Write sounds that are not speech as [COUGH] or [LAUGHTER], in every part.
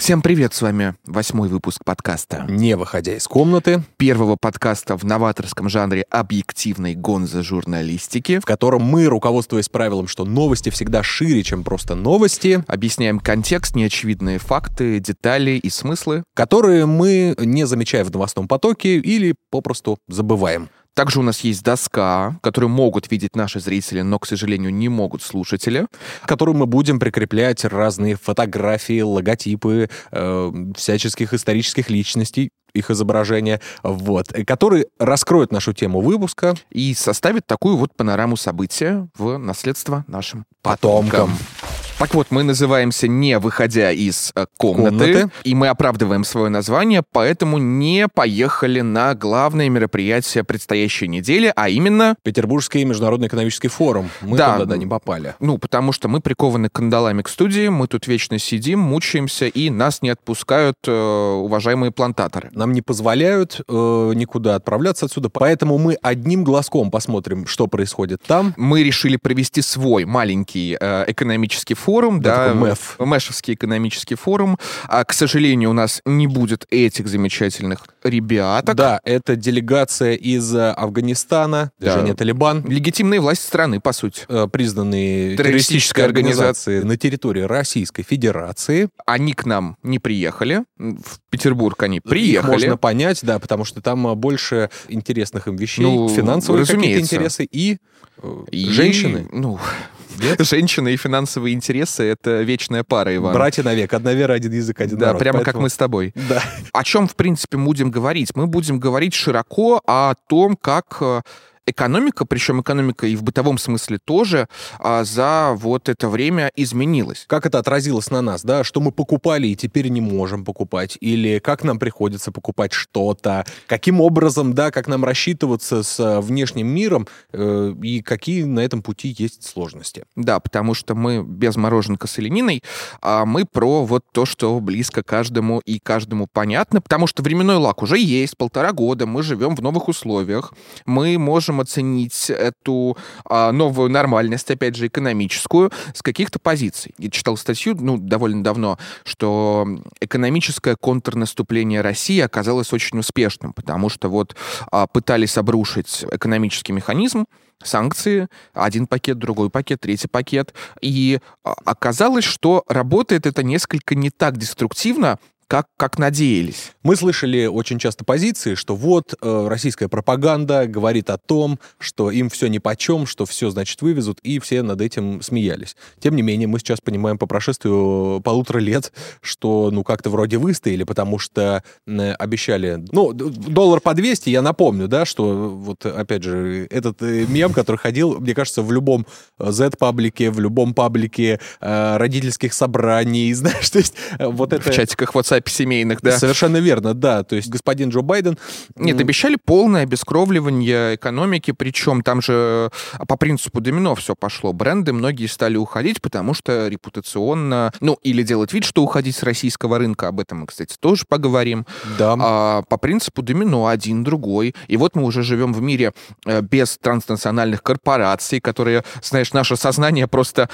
Всем привет, с вами восьмой выпуск подкаста. Не выходя из комнаты, Первого подкаста в новаторском жанре объективной гонзо-журналистики. в котором мы, руководствуясь правилом, что новости всегда шире, чем просто новости, Объясняем контекст, неочевидные факты, детали и смыслы. которые мы не замечаем в новостном потоке или попросту забываем. Также у нас есть доска, которую могут видеть наши зрители, но, к сожалению, не могут слушатели. к которым мы будем прикреплять разные фотографии, логотипы э, всяческих исторических личностей, их изображения, вот, э, которые раскроют нашу тему выпуска И составит такую вот панораму события в наследство нашим потомкам. потомкам. Так вот, мы называемся не выходя из э, комнаты, Комнаты. и мы оправдываем свое название, поэтому не поехали на главное мероприятие предстоящей недели, а именно, Петербургский международный экономический форум. Мы Да. туда да, не попали. ну, потому что мы прикованы кандалами к студии, мы тут вечно сидим, мучаемся, и нас не отпускают э, уважаемые плантаторы. Нам не позволяют э, никуда отправляться отсюда, поэтому мы одним глазком посмотрим, что происходит там. Мы решили провести свой маленький э, экономический форум, Да, да, такой МЭФ. Мэшевский экономический форум. А, к сожалению, у нас не будет этих замечательных ребяток. Да, это делегация из э, Афганистана, Да. движение Талибан, Легитимные власти страны, по сути. э, признанные Террористической организации на территории Российской Федерации. Они к нам не приехали. В Петербург они Их приехали. можно понять, да, потому что там э, больше интересных им вещей, Ну, финансовые какие-то интересы и, И, женщины. Ну, Нет? женщины и финансовые интересы — это вечная пара, Иван. Братья навек, одна вера, один язык, один Да, народ. прямо как Поэтому- мы с тобой. Да. О чем, в принципе, мы будем говорить? Мы будем говорить широко о том, как э, экономика, причем экономика и в бытовом смысле тоже, а, за вот это время изменилась. Как это отразилось на нас, да? Что мы покупали и теперь не можем покупать? Или как нам приходится покупать что-то? Каким образом, да, как нам рассчитываться с э, внешним миром? э, и какие на этом пути есть сложности? Да, потому что мы без мороженка с олениной, а мы про вот то, что близко каждому и каждому понятно, потому что временной лак уже есть, полтора года, мы живем в новых условиях, мы можем оценить эту а, новую нормальность, опять же, экономическую, с каких-то позиций. Я читал статью, ну, довольно давно, что экономическое контрнаступление России оказалось очень успешным, потому что вот а, пытались обрушить экономический механизм, санкции, один пакет, другой пакет, третий пакет. И а, оказалось, что работает это несколько не так деструктивно, как, как надеялись. Мы слышали очень часто позиции, что вот э, российская пропаганда говорит о том, что им все нипочем, что все, значит, вывезут, и все над этим смеялись. Тем не менее, мы сейчас понимаем по прошествию полутора лет, что, ну, как-то вроде выстояли, потому что э, обещали... Ну, доллар по 200, я напомню, да, что вот, опять же, этот э, мем, который ходил, мне кажется, в любом э, Z-паблике, в любом паблике э, родительских собраний, [LAUGHS] знаешь, то есть э, вот это... В чатиках WhatsApp семейных, да. Совершенно верно, да. То есть господин Джо Байден... Нет, обещали полное обескровливание экономики, причем там же э, по принципу домино все пошло. Бренды многие стали уходить, потому что репутационно, ну, или делать вид, что уходить с российского рынка, об этом мы, кстати, тоже поговорим. Да. А, по принципу домино один, другой. И вот мы уже живем в мире э, без транснациональных корпораций, которые, знаешь, наше сознание просто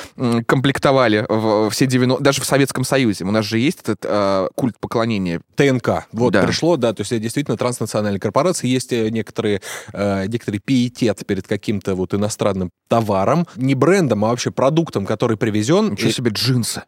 комплектовали в, все 90... Даже в Советском Союзе. У нас же есть этот э, культ поклонения. ТНК. Вот Да. пришло, да, то есть это действительно транснациональные корпорации. Есть э, некоторые, э, некоторый пиетет перед каким-то вот иностранным товаром. Не брендом, а вообще продуктом, который привезен. Ничего И- себе джинсы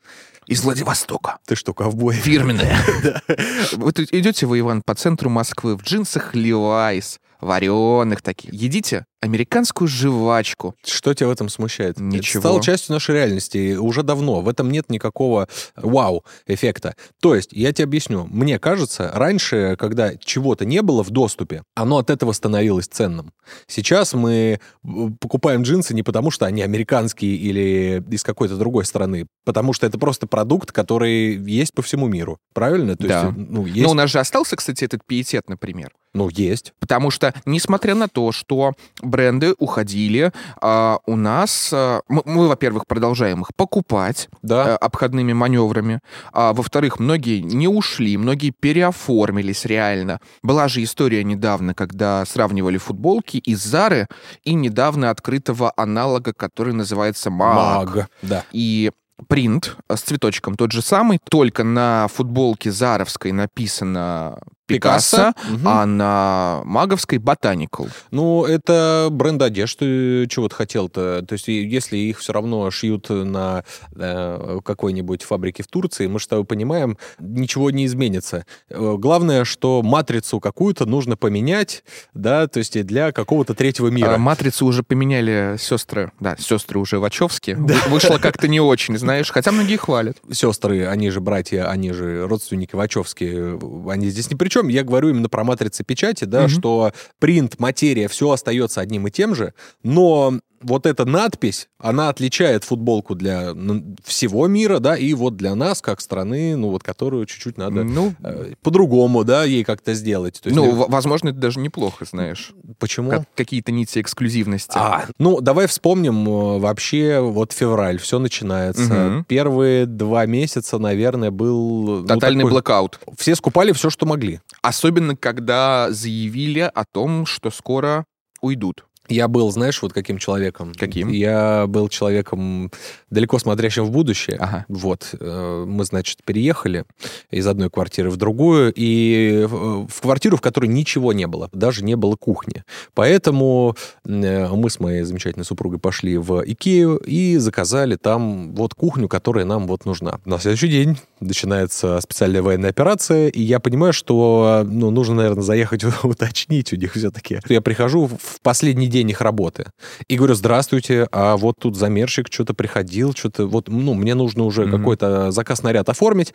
из Владивостока. Ты что, ковбой? Фирменные. [LAUGHS] Вот идете вы, Иван, по центру Москвы в джинсах Levi's, вареных таких. Едите американскую жвачку. Что тебя в этом смущает? Ничего. Это стало частью нашей реальности уже давно. В этом нет никакого вау-эффекта. То есть, я тебе объясню. Мне кажется, раньше, когда чего-то не было в доступе, оно от этого становилось ценным. Сейчас мы э, покупаем джинсы не потому, что они американские или из какой-то другой страны, потому что это просто продукт, который есть по всему миру. Правильно? То Да. есть, ну, есть. Но у нас же остался, кстати, этот пиетет, например. Ну, есть. Потому что, несмотря на то, что бренды уходили, а, у нас... а, мы, мы, во-первых, продолжаем их покупать Да. э, обходными маневрами. А, во-вторых, многие не ушли, многие переоформились реально. Была же история недавно, когда сравнивали футболки из Зары и недавно открытого аналога, который называется Маг. Маг. Да. И принт с цветочком тот же самый, только на футболке Заровской написано Пикассо, Мгм. а на Маговской Ботаникал. Ну, это бренд одежды, чего ты хотел-то. То есть, если их все равно шьют на э, какой-нибудь фабрике в Турции, мы тобой понимаем, ничего не изменится. Э, Главное, что матрицу какую-то нужно поменять, да, то есть для какого-то третьего мира. А, Матрицу уже поменяли сестры, да, сестры уже Вачовски. Вы- Вышло как-то не очень, знаешь, хотя многие хвалят. Сестры, они же братья, они же родственники Вачовски, они здесь ни при чем. Я говорю именно про матрицы печати, да, Мгм. что принт, материя, все остается одним и тем же, но вот эта надпись, она отличает футболку для ну, всего мира, да, и вот для нас, как страны, ну, вот которую чуть-чуть надо Ну, э, по-другому, да, ей как-то сделать. То есть, ну, в- возможно, это даже неплохо, знаешь. почему? Как- какие-то нити эксклюзивности. А, ну, давай вспомним э, вообще вот февраль, все начинается. Мгм. Первые два месяца, наверное, был... ну, Тотальный такой- блокаут. Все скупали все, что могли. Особенно, когда заявили о том, что скоро уйдут. Я был, знаешь, вот каким человеком? Каким? Я был человеком далеко смотрящим в будущее. Ага. Вот, э, мы, значит, переехали из одной квартиры в другую, и в в квартиру, в которой ничего не было, даже не было кухни. Поэтому э, мы с моей замечательной супругой пошли в Икею и заказали там вот кухню, которая нам вот нужна. На следующий день начинается специальная военная операция, и я понимаю, что ну, нужно, наверное, заехать [LAUGHS] уточнить у них все-таки. Я прихожу в последний день их работы и говорю, здравствуйте, а вот тут замерщик что-то приходил, что-то вот, ну, мне нужно уже Мгм. какой-то заказ-наряд оформить.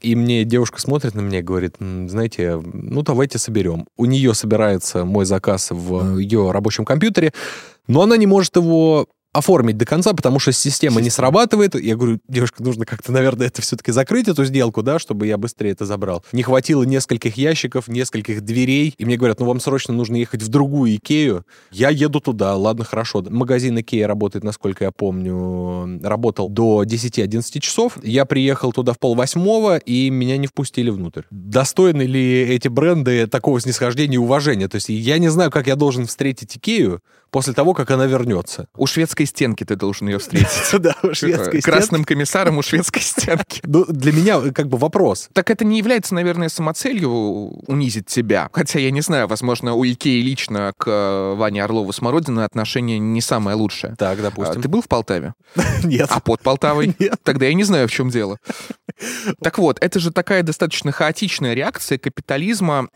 И мне девушка смотрит на меня и говорит, «М, знаете, ну, давайте соберем. У нее собирается мой заказ в ее рабочем компьютере, но она не может его оформить до конца, потому что система не срабатывает. Я говорю, девушка, нужно как-то, наверное, это все-таки закрыть, эту сделку, да, чтобы я быстрее это забрал. Не хватило нескольких ящиков, нескольких дверей, и мне говорят, ну, вам срочно нужно ехать в другую Икею. Я еду туда, ладно, хорошо. Магазин Икея работает, насколько я помню, работал до 10-11 часов. Я приехал туда в полвосьмого, и меня не впустили внутрь. Достойны ли эти бренды такого снисхождения и уважения? То есть я не знаю, как я должен встретить Икею после того, как она вернется. У шведской стенки ты должен ее встретить. [LAUGHS] Да, у шведской Красным комиссаром у шведской стенки. Ну, для меня как бы вопрос. Так это не является, наверное, самоцелью унизить тебя. Хотя я не знаю, возможно, у Икеи лично к э, Ване Орлову Смородина отношение не самое лучшее. Так, А, допустим. Ты был в Полтаве? [LAUGHS] Нет. А под Полтавой? [LAUGHS] Нет. Тогда я не знаю, в чем дело. Так вот, это же такая достаточно хаотичная реакция капитализма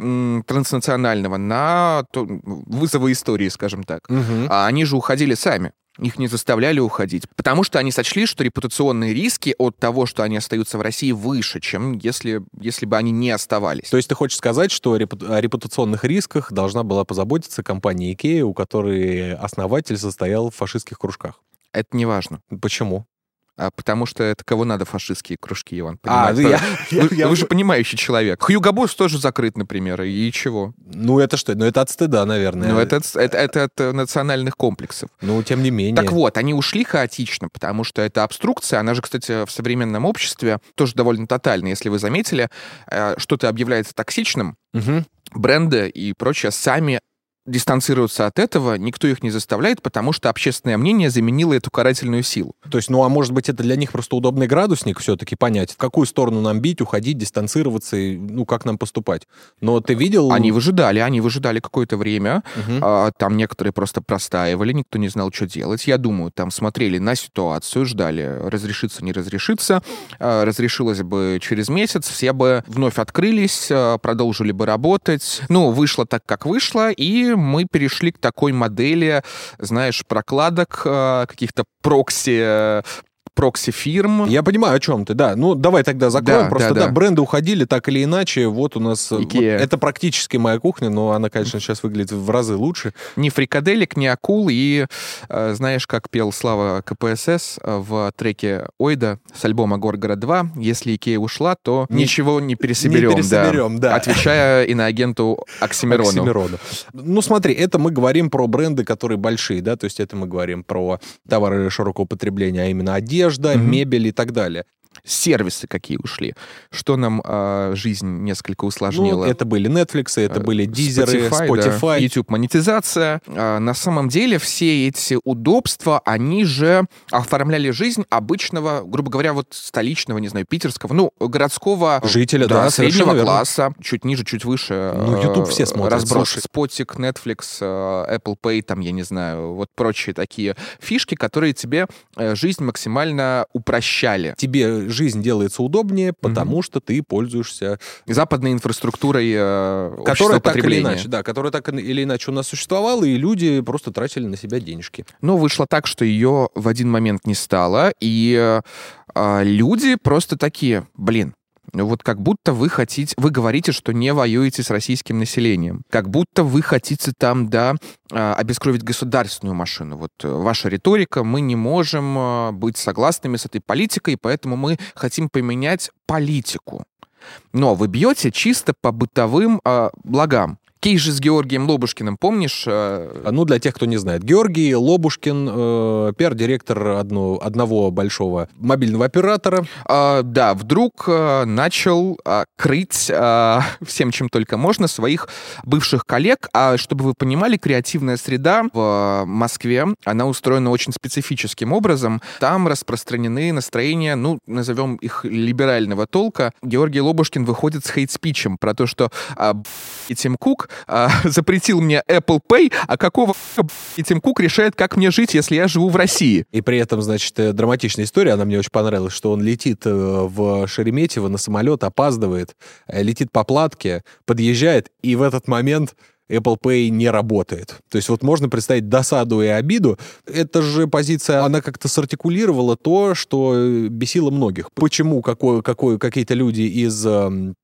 транснационального на вызовы истории, скажем так. А они же уходили сами. Их не заставляли уходить, потому что они сочли, что репутационные риски от того, что они остаются в России, выше, чем если, если бы они не оставались. То есть ты хочешь сказать, что репу- о репутационных рисках должна была позаботиться компания Икея, у которой основатель состоял в фашистских кружках? Это не важно. Почему? А потому что это кого надо фашистские кружки, Иван. А, понимаешь? я- вы, я- вы же понимающий человек. Хьюго Босс тоже закрыт, например, и чего? Ну, это что? Ну, это от стыда, наверное. Ну, это, это, это от э, национальных комплексов. Ну, тем не менее. Так вот, они ушли хаотично, потому что эта обструкция, она же, кстати, в современном обществе тоже довольно тотальна. Если вы заметили, э, что-то объявляется токсичным, Мгм. бренды и прочее сами дистанцируются от этого, никто их не заставляет, потому что общественное мнение заменило эту карательную силу. То есть, ну, а может быть, это для них просто удобный градусник все-таки понять, в какую сторону нам бить, уходить, дистанцироваться, и, ну, как нам поступать. Но ты видел... Они выжидали, они выжидали какое-то время, Мгм. а, там некоторые просто простаивали, никто не знал, что делать. Я думаю, там смотрели на ситуацию, ждали, разрешится, не разрешится. А, Разрешилось бы через месяц, все бы вновь открылись, а, продолжили бы работать. Ну, вышло так, как вышло, и мы перешли к такой модели, знаешь, прокладок, а, каких-то прокси, э, прокси-фирм. Я понимаю, о чем ты, да. Ну, давай тогда закроем. Да, Просто, да, да, да. бренды уходили так или иначе. Вот у нас... э, вот Икея. это практически моя кухня, но она, конечно, сейчас выглядит в разы лучше. Ни фрикаделек, ни акул. И э, знаешь, как пел Слава КПСС э, в треке Ойда с альбома «Горгород 2», «Если Икея ушла, то Не- ничего не пересоберем». не пересоберем, да. Отвечая иноагенту Оксимирону. Оксимирону. Ну, смотри, это мы говорим про бренды, которые большие, да, то есть это мы говорим про товары широкого потребления, а именно одежда, Мгм. мебель и так далее. Сервисы какие ушли, что нам э, жизнь несколько усложнило. Ну, это были Netflix, это были дизеры, Spotify, Spotify. Да, YouTube монетизация. Э, на самом деле все эти удобства, они же оформляли жизнь обычного, грубо говоря, вот столичного, не знаю, питерского, ну, городского... Жителя, да, да среднего класса, чуть ниже, чуть выше. Ну, YouTube все смотрят. Разброс Спотик, Netflix, Apple Pay, там, я не знаю, вот прочие такие фишки, которые тебе жизнь максимально упрощали. Тебе жизнь делается удобнее, потому mm-hmm. что ты пользуешься западной инфраструктурой э, которая так или иначе, да, которая так или иначе у нас существовала, и люди просто тратили на себя денежки. Но вышло так, что ее в один момент не стало, и э, люди просто такие, блин, вот как будто вы хотите, вы говорите, что не воюете с российским населением. Как будто вы хотите там, да, а, обескровить государственную машину. Вот э, ваша риторика, мы не можем а, быть согласными с этой политикой, поэтому мы хотим поменять политику. Но вы бьете чисто по бытовым э, благам. Кейс же с Георгием Лобушкиным, помнишь? Э, ну, для тех, кто не знает. Георгий Лобушкин, э, пиар-директор одно, одного большого мобильного оператора. Э, да, вдруг э, начал э, крыть э, всем, чем только можно, своих бывших коллег. А чтобы вы понимали, креативная среда в Москве, она устроена очень специфическим образом. Там распространены настроения, ну, назовем их либерального толка. Георгий Лобушкин выходит с хейт-спичем про то, что э, и Тим Кук а, [LAUGHS] запретил мне Apple Pay, а какого и Тим Кук решает, как мне жить, если я живу в России. И при этом, значит, э, драматичная история, она мне очень понравилась, что он летит э, в Шереметьево на самолет, опаздывает, э, летит по платке, подъезжает, и в этот момент Apple Pay не работает. То есть вот можно представить досаду и обиду. Эта же позиция, она как-то сартикулировала то, что бесило многих. Почему какой, какой, какие-то люди из эм,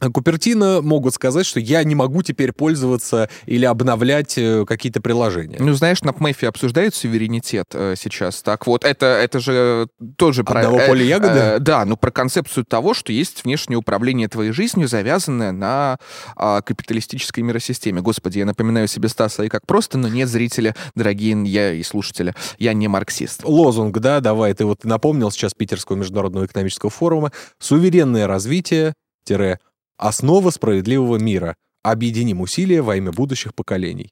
Купертино могут сказать, что я не могу теперь пользоваться или обновлять э, какие-то приложения. Ну, знаешь, на ПМЭФе обсуждают суверенитет э, сейчас. Так вот, это, это же тоже про... Одного э, поля ягоды? Э, да, ну про концепцию того, что есть внешнее управление твоей жизнью, завязанное на э, капиталистической миросистеме. Господи, я напоминаю себе Стаса и как просто, но нет зрителя, дорогие я и слушатели, я не марксист. Лозунг, да, давай, ты вот напомнил сейчас Питерского международного экономического форума. Суверенное развитие, тире Основа справедливого мира. Объединим усилия во имя будущих поколений.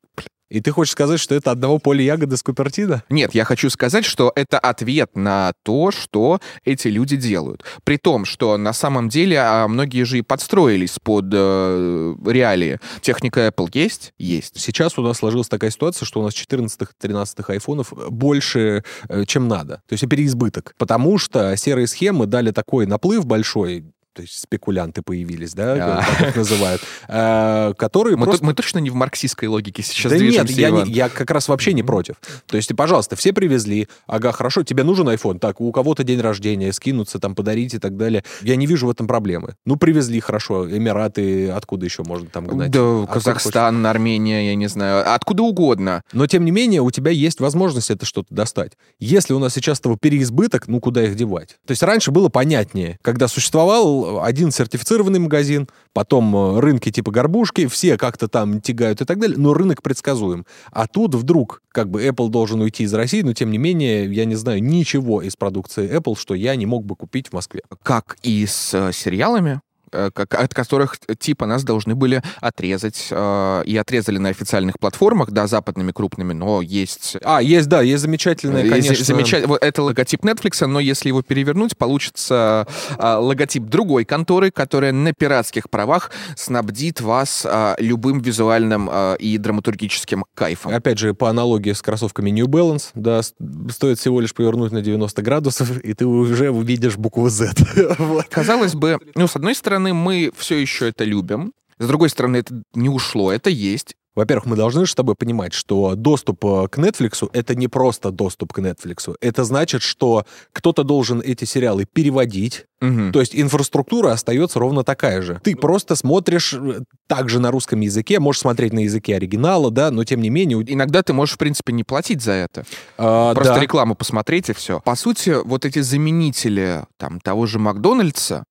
И ты хочешь сказать, что это одного поля ягоды с Купертино? Нет, я хочу сказать, что это ответ на то, что эти люди делают. При том, что на самом деле а, многие же и подстроились под э, реалии. Техника Apple есть? Есть. Сейчас у нас сложилась такая ситуация, что у нас 14-13 айфонов больше, э, чем надо. То есть переизбыток. Потому что серые схемы дали такой наплыв большой, то есть спекулянты появились, да, а. как их называют, э, которые мы, просто... мы точно не в марксистской логике сейчас да движемся, нет, я, не, я как раз вообще не против. То есть, пожалуйста, все привезли, ага, хорошо, тебе нужен iPhone, так, у кого-то день рождения, скинуться, там, подарить и так далее. Я не вижу в этом проблемы. Ну, привезли, хорошо, Эмираты, откуда еще можно там гнать? Да, Казахстан, хочешь? Армения, я не знаю, откуда угодно. Но, тем не менее, у тебя есть возможность это что-то достать. Если у нас сейчас того переизбыток, ну, куда их девать? То есть раньше было понятнее, когда существовал один сертифицированный магазин, потом э, рынки типа горбушки, все как-то там тягают и так далее, но рынок предсказуем. А тут вдруг как бы Apple должен уйти из России, но тем не менее я не знаю ничего из продукции Apple, что я не мог бы купить в Москве. Как и с э, сериалами, от которых типа нас должны были отрезать. Э, и отрезали на официальных платформах, да, западными крупными, но есть... А, есть, да, есть замечательная, конечно... Замечатель... Вот это логотип Netflix, но если его перевернуть, получится логотип другой конторы, которая на пиратских правах снабдит вас любым визуальным и драматургическим кайфом. Опять же, по аналогии с кроссовками New Balance, да, стоит всего лишь повернуть на 90 градусов, и ты уже увидишь букву Z. [LAUGHS] Казалось бы, ну, с одной стороны, стороны, мы все еще это любим, с другой стороны, это не ушло, это есть. Во-первых, мы должны с тобой понимать, что доступ э, к Netflix это не просто доступ к Netflix. Это значит, что кто-то должен эти сериалы переводить. Угу. То есть инфраструктура остается ровно такая же. Ты просто смотришь э, также на русском языке, можешь смотреть на языке оригинала, да, но тем не менее... Иногда ты можешь, в принципе, не платить за это. А, просто да. рекламу посмотреть и все. По сути, вот эти заменители там того же Макдональдса,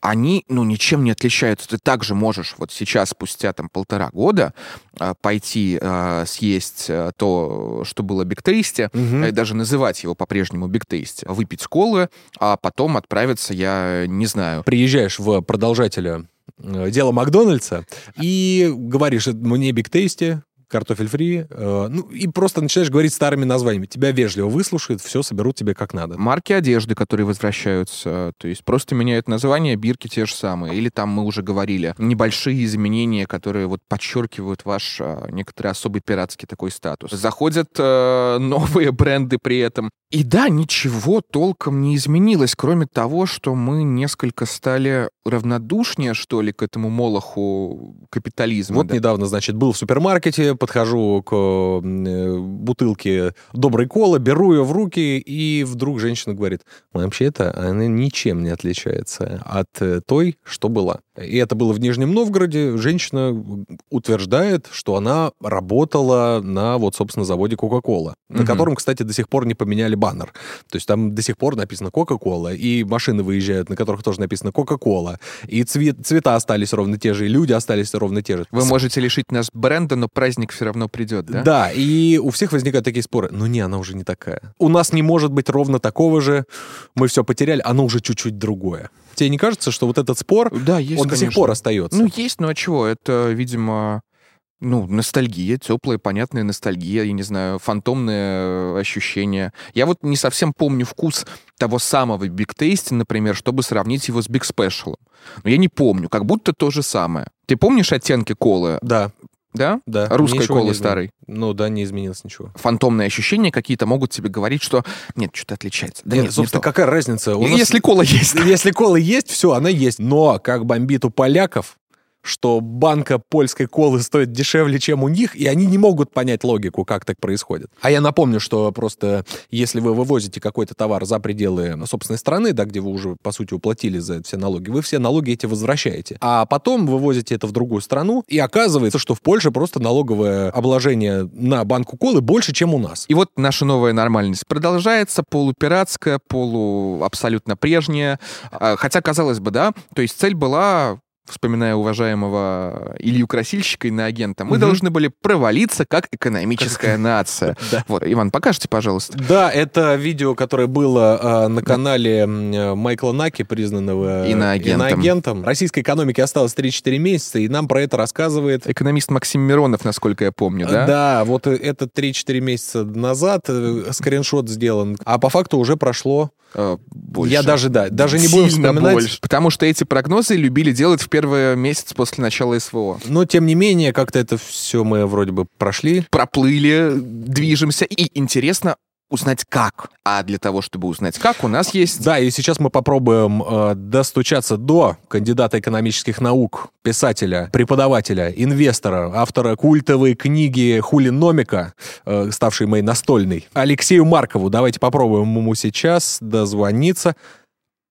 они, ну, ничем не отличаются. Ты также можешь вот сейчас, спустя там полтора года, а, пойти а, съесть а, то, что было Биг Тейсти, Мгм. и даже называть его по-прежнему Биг Тейсти, выпить колы, а потом отправиться, я не знаю, Приезжаешь в продолжателя э, дела Макдональдса и говоришь, «Это мне Биг Тейсти, картофель фри, э, ну и просто начинаешь говорить старыми названиями. Тебя вежливо выслушают, все соберут тебе как надо. марки одежды, которые возвращаются, то есть просто меняют название, бирки те же самые. Или там мы уже говорили, небольшие изменения, которые вот подчеркивают ваш а, некоторый особый пиратский такой статус. Заходят э, [LAUGHS] новые бренды при этом. И да, ничего толком не изменилось, кроме того, что мы несколько стали равнодушнее, что ли, к этому молоху капитализма. Вот да. недавно, значит, был в супермаркете, подхожу к э, бутылке доброй колы, беру ее в руки, и вдруг женщина говорит, вообще-то она ничем не отличается от э, той, что была. И это было в Нижнем Новгороде. Женщина утверждает, что она работала на, вот, собственно, заводе Кока-Кола, на Мгм. котором, кстати, до сих пор не поменяли баннер. То есть там до сих пор написано Кока-Кола, и машины выезжают, на которых тоже написано Кока-Кола, и цвет, цвета остались ровно те же, и люди остались ровно те же. Вы можете лишить нас бренда, но праздник все равно придет, да? Да, и у всех возникают такие споры. Ну не, она уже не такая. У нас не может быть ровно такого же. Мы все потеряли, оно уже чуть-чуть другое. Тебе не кажется, что вот этот спор, Да, есть, он до сих конечно. пор остается? Ну, есть, ну а чего? Это, видимо, ну, ностальгия, теплая, понятная ностальгия, я не знаю, фантомное э, ощущение. Я вот не совсем помню вкус того самого Big Tasty, например, чтобы сравнить его с Big Special. Но я не помню, как будто то же самое. Ты помнишь оттенки колы, да, да? да. Русской ничего не колы старой. Ну да, не изменилось ничего. Фантомные ощущения какие-то могут тебе говорить, что нет, что-то отличается. Да Нет, нет, не собственно, то. какая разница? У нас- Если кола есть. [LAUGHS] Если кола есть, все, она есть. Но как бомбит у поляков, что банка польской колы стоит дешевле, чем у них, и они не могут понять логику, как так происходит. А я напомню, что просто если вы вывозите какой-то товар за пределы собственной страны, да, где вы уже, по сути, уплатили за все налоги, вы все налоги эти возвращаете. А потом вывозите это в другую страну, и оказывается, что в Польше просто налоговое обложение на банку колы больше, чем у нас. И вот наша новая нормальность продолжается, полупиратская, полу абсолютно прежняя. А, Хотя, казалось бы, да, то есть цель была вспоминая уважаемого Илью Красильщика и на агента, мы Мгм. должны были провалиться как экономическая нация. [LAUGHS] Да. Вот, Иван, покажите, пожалуйста. Да, это видео, которое было а, на канале э, Майкла Наки, признанного э, Иноагентом. иноагентом. Российской экономике осталось 3-4 месяца, и нам про это рассказывает... Экономист Максим Миронов, насколько я помню, да? Да, вот э, это 3-4 месяца назад э, скриншот сделан, а по факту уже прошло... Э, больше. Я даже, да, даже не буду Сильно вспоминать. больше. Потому что эти прогнозы любили делать в первый месяц после начала СВО. Но, тем не менее, как-то это все мы вроде бы прошли. проплыли, движемся. И интересно узнать как. А для того, чтобы узнать как, у нас есть... Да, и сейчас мы попробуем э, достучаться до кандидата экономических наук, писателя, преподавателя, инвестора, автора культовой книги Хулиномика, э, ставшей моей настольной, Алексею Маркову. Давайте попробуем ему сейчас дозвониться.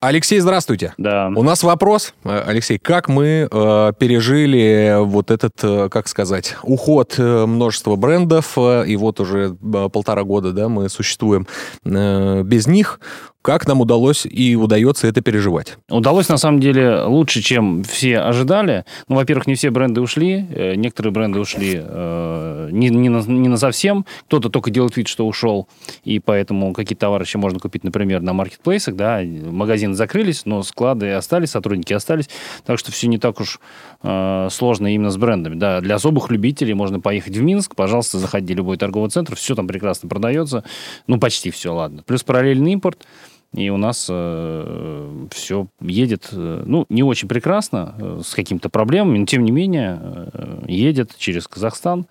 Алексей, здравствуйте. Да. У нас вопрос, Э, Алексей, как мы э, пережили вот этот, э, как сказать, уход э, множества брендов, э, и вот уже э, полтора года, да, мы существуем э, без них. Как нам удалось и удается это переживать? Удалось, на самом деле, лучше, чем все ожидали. Ну, во-первых, не все бренды ушли. э, Некоторые бренды ушли э, не, не, на, не на совсем. Кто-то только делает вид, что ушел. И поэтому какие-то товары еще можно купить, например, на маркетплейсах. Да? Магазины закрылись, но склады остались, сотрудники остались. Так что все не так уж э, сложно именно с брендами. Да, для особых любителей можно поехать в Минск. Пожалуйста, заходи в любой торговый центр. Все там прекрасно продается. Ну, почти все, ладно. Плюс параллельный импорт. И у нас все едет, э, ну, не очень прекрасно, э, с какими-то проблемами, но тем не менее э, едет через Казахстан,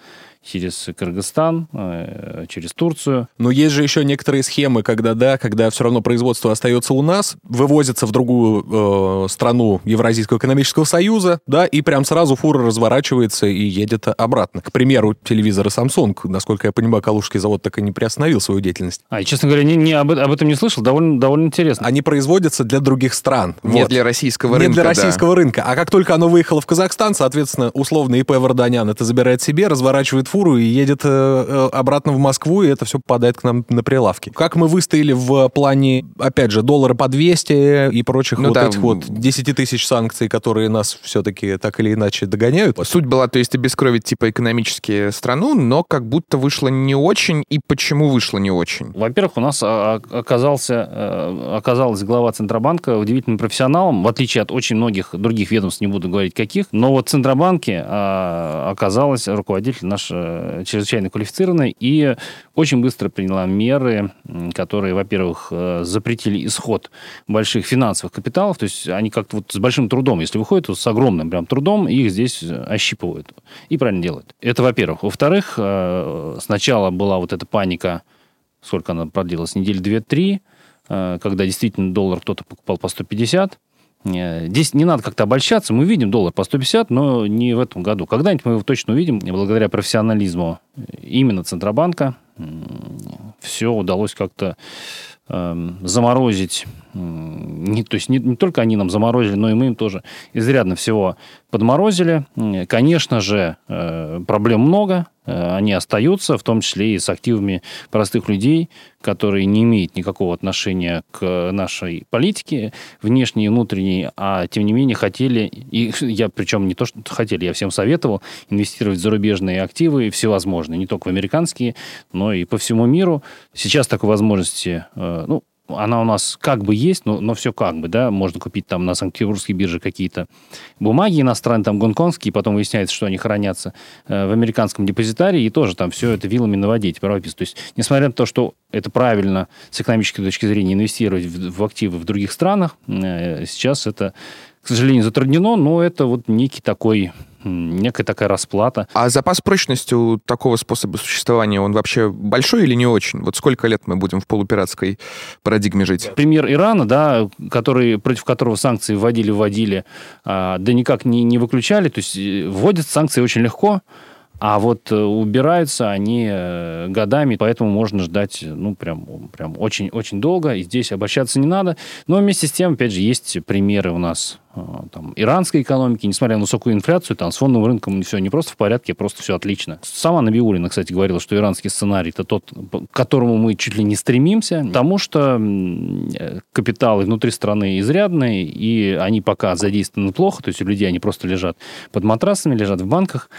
через Кыргызстан, э, через Турцию. Но есть же еще некоторые схемы, когда, да, когда все равно производство остается у нас, вывозится в другую э, страну Евразийского экономического союза, да, и прям сразу фура разворачивается и едет обратно. К примеру, телевизоры Samsung, насколько я понимаю, Калужский завод так и не приостановил свою деятельность. А, честно говоря, не, не об, об этом не слышал, довольно, довольно интересно. Они производятся для других стран. Не Вот. для российского Не рынка, для да. российского рынка. А как только оно выехало в Казахстан, соответственно, условно ИП Варданян это забирает себе, разворачивает фуру, фуру и едет э, э, обратно в Москву, и это все попадает к нам на прилавки. Как мы выстояли в плане, опять же, доллара по 200 и прочих Ну вот да, этих вот 10 тысяч санкций, которые нас все-таки так или иначе догоняют? Суть была, то есть обескровить типа экономически страну, но как будто вышло не очень. И почему вышло не очень? Во-первых, у нас а, а, оказался, э, оказалась глава Центробанка удивительным профессионалом, в отличие от очень многих других ведомств, не буду говорить каких. Но вот в Центробанке а, оказалась руководитель наш э, чрезвычайно квалифицированный и очень быстро приняла меры, которые, во-первых, э, запретили исход больших финансовых капиталов. То есть они как-то вот с большим трудом, если выходят, то с огромным прям трудом, их здесь э, ощипывают. И правильно делают. Это во-первых. Во-вторых, сначала была вот эта паника, сколько она продлилась, недели две-три, когда действительно доллар кто-то покупал по 150. Э, Здесь не надо как-то обольщаться. Мы видим доллар по 150, но не в этом году. Когда-нибудь мы его точно увидим. Благодаря профессионализму именно Центробанка все удалось как-то эм, заморозить. Не, то есть не, не только они нам заморозили, но и мы им тоже изрядно всего подморозили. Конечно же, э, проблем много. Э, Они остаются, в том числе и с активами простых людей, которые не имеют никакого отношения к нашей политике, внешней и внутренней, а тем не менее хотели, и я причем не то, что хотели, я всем советовал инвестировать в зарубежные активы всевозможные, не только в американские, но и по всему миру. Сейчас такой возможности, э, ну, она у нас как бы есть, но, но все как бы, да, можно купить там на Санкт-Петербургской бирже какие-то бумаги иностранные, там гонконгские, потом выясняется, что они хранятся э, в американском депозитарии, и тоже там все это вилами на воде теперь прописано. То есть, несмотря на то, что это правильно с экономической точки зрения инвестировать в, в активы в других странах, э, сейчас это, к сожалению, затруднено, но это вот некий такой, некая такая расплата. А запас прочности у такого способа существования, он вообще большой или не очень? Вот сколько лет мы будем в полупиратской парадигме жить? Пример Ирана, да, который, против которого санкции вводили, вводили, а, да никак не, не выключали. То есть э, вводят санкции очень легко, а вот э, убираются они э, годами, поэтому можно ждать, ну, прям, прям очень-очень долго, и здесь обольщаться не надо. Но вместе с тем, опять же, есть примеры у нас там, иранской экономики, несмотря на высокую инфляцию, там с фондовым рынком все не просто в порядке, а просто все отлично. Сама Набиулина, кстати, говорила, что иранский сценарий это тот, к которому мы чуть ли не стремимся, потому что э, капиталы внутри страны изрядные, и они пока задействованы плохо, то есть у людей они просто лежат под матрасами, лежат в банках,